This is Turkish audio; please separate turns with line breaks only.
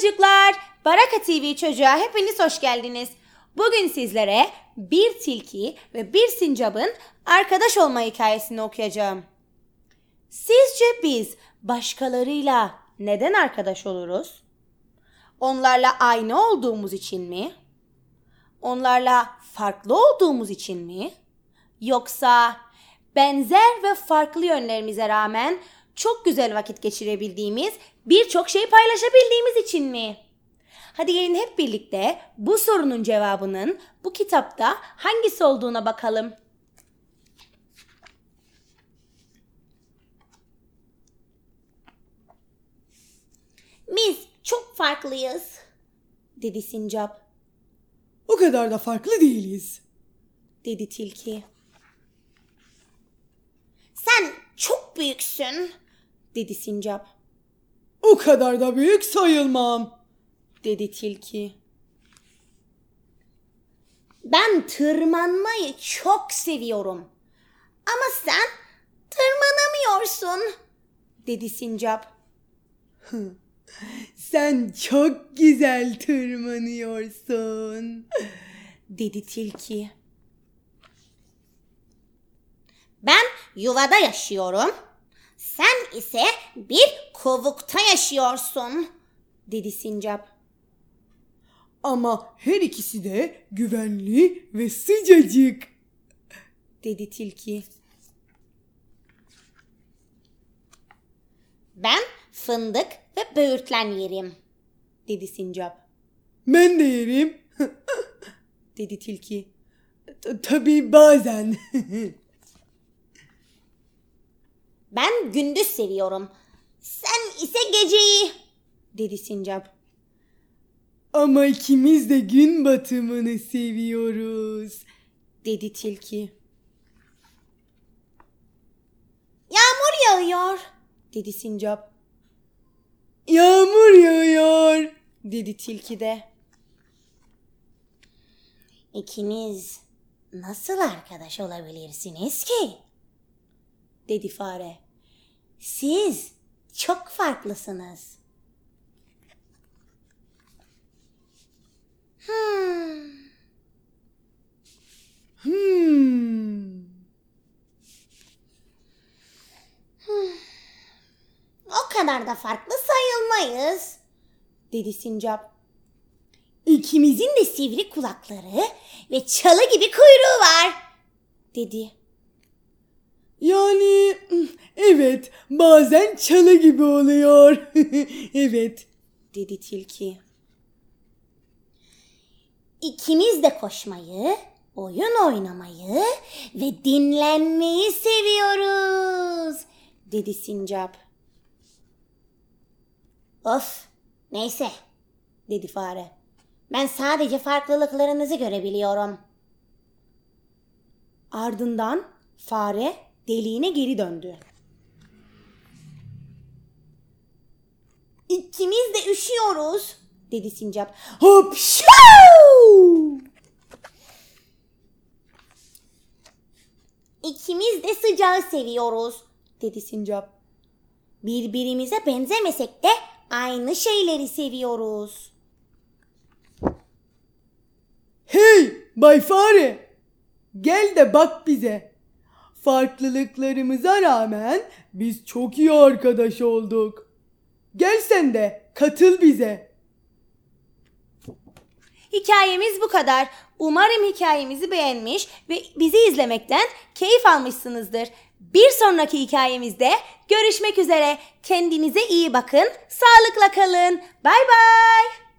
çocuklar. Baraka TV çocuğa hepiniz hoş geldiniz. Bugün sizlere bir tilki ve bir sincapın arkadaş olma hikayesini okuyacağım. Sizce biz başkalarıyla neden arkadaş oluruz? Onlarla aynı olduğumuz için mi? Onlarla farklı olduğumuz için mi? Yoksa benzer ve farklı yönlerimize rağmen çok güzel vakit geçirebildiğimiz, birçok şey paylaşabildiğimiz için mi? Hadi gelin hep birlikte bu sorunun cevabının bu kitapta hangisi olduğuna bakalım. Biz çok farklıyız, dedi sincap,
O kadar da farklı değiliz.
dedi tilki. Sen çok büyüksün, dedi sincap,
O kadar da büyük sayılmam.
dedi tilki. Ben tırmanmayı çok seviyorum. Ama sen tırmanamıyorsun, dedi sincap.
Sen çok güzel tırmanıyorsun.
dedi tilki. Ben yuvada yaşıyorum. Sen ise bir kovukta yaşıyorsun, dedi sincap.
Ama her ikisi de güvenli ve sıcacık.
dedi tilki. Ben fındık ve böğürtlen yerim, dedi sincap.
Ben de yerim.
dedi tilki.
Tabii bazen.
Ben gündüz seviyorum. Sen ise geceyi, dedi sincap.
Ama ikimiz de gün batımını seviyoruz.
dedi tilki. Yağmur yağıyor, dedi sincap.
Yağmur yağıyor.
dedi tilki de. İkiniz nasıl arkadaş olabilirsiniz ki? Dedi fare. Siz çok farklısınız. Hmm,
Hmm.
o kadar da farklı sayılmayız, dedi sincap. İkimizin de sivri kulakları ve çalı gibi kuyruğu var, dedi.
Yani evet bazen çalı gibi oluyor. evet.
dedi tilki. İkimiz de koşmayı, oyun oynamayı ve dinlenmeyi seviyoruz, dedi sincap. Of, neyse, dedi fare. Ben sadece farklılıklarınızı görebiliyorum. Ardından fare deliğine geri döndü. İkimiz de üşüyoruz, dedi sincap.
Hop
İkimiz de sıcağı seviyoruz, dedi sincap. Birbirimize benzemesek de aynı şeyleri seviyoruz.
Hey Bay Fare. Gel de bak bize. Farklılıklarımıza rağmen biz çok iyi arkadaş olduk. Gel sen de katıl bize.
Hikayemiz bu kadar. Umarım hikayemizi beğenmiş ve bizi izlemekten keyif almışsınızdır. Bir sonraki hikayemizde görüşmek üzere. Kendinize iyi bakın. Sağlıkla kalın. Bay bay.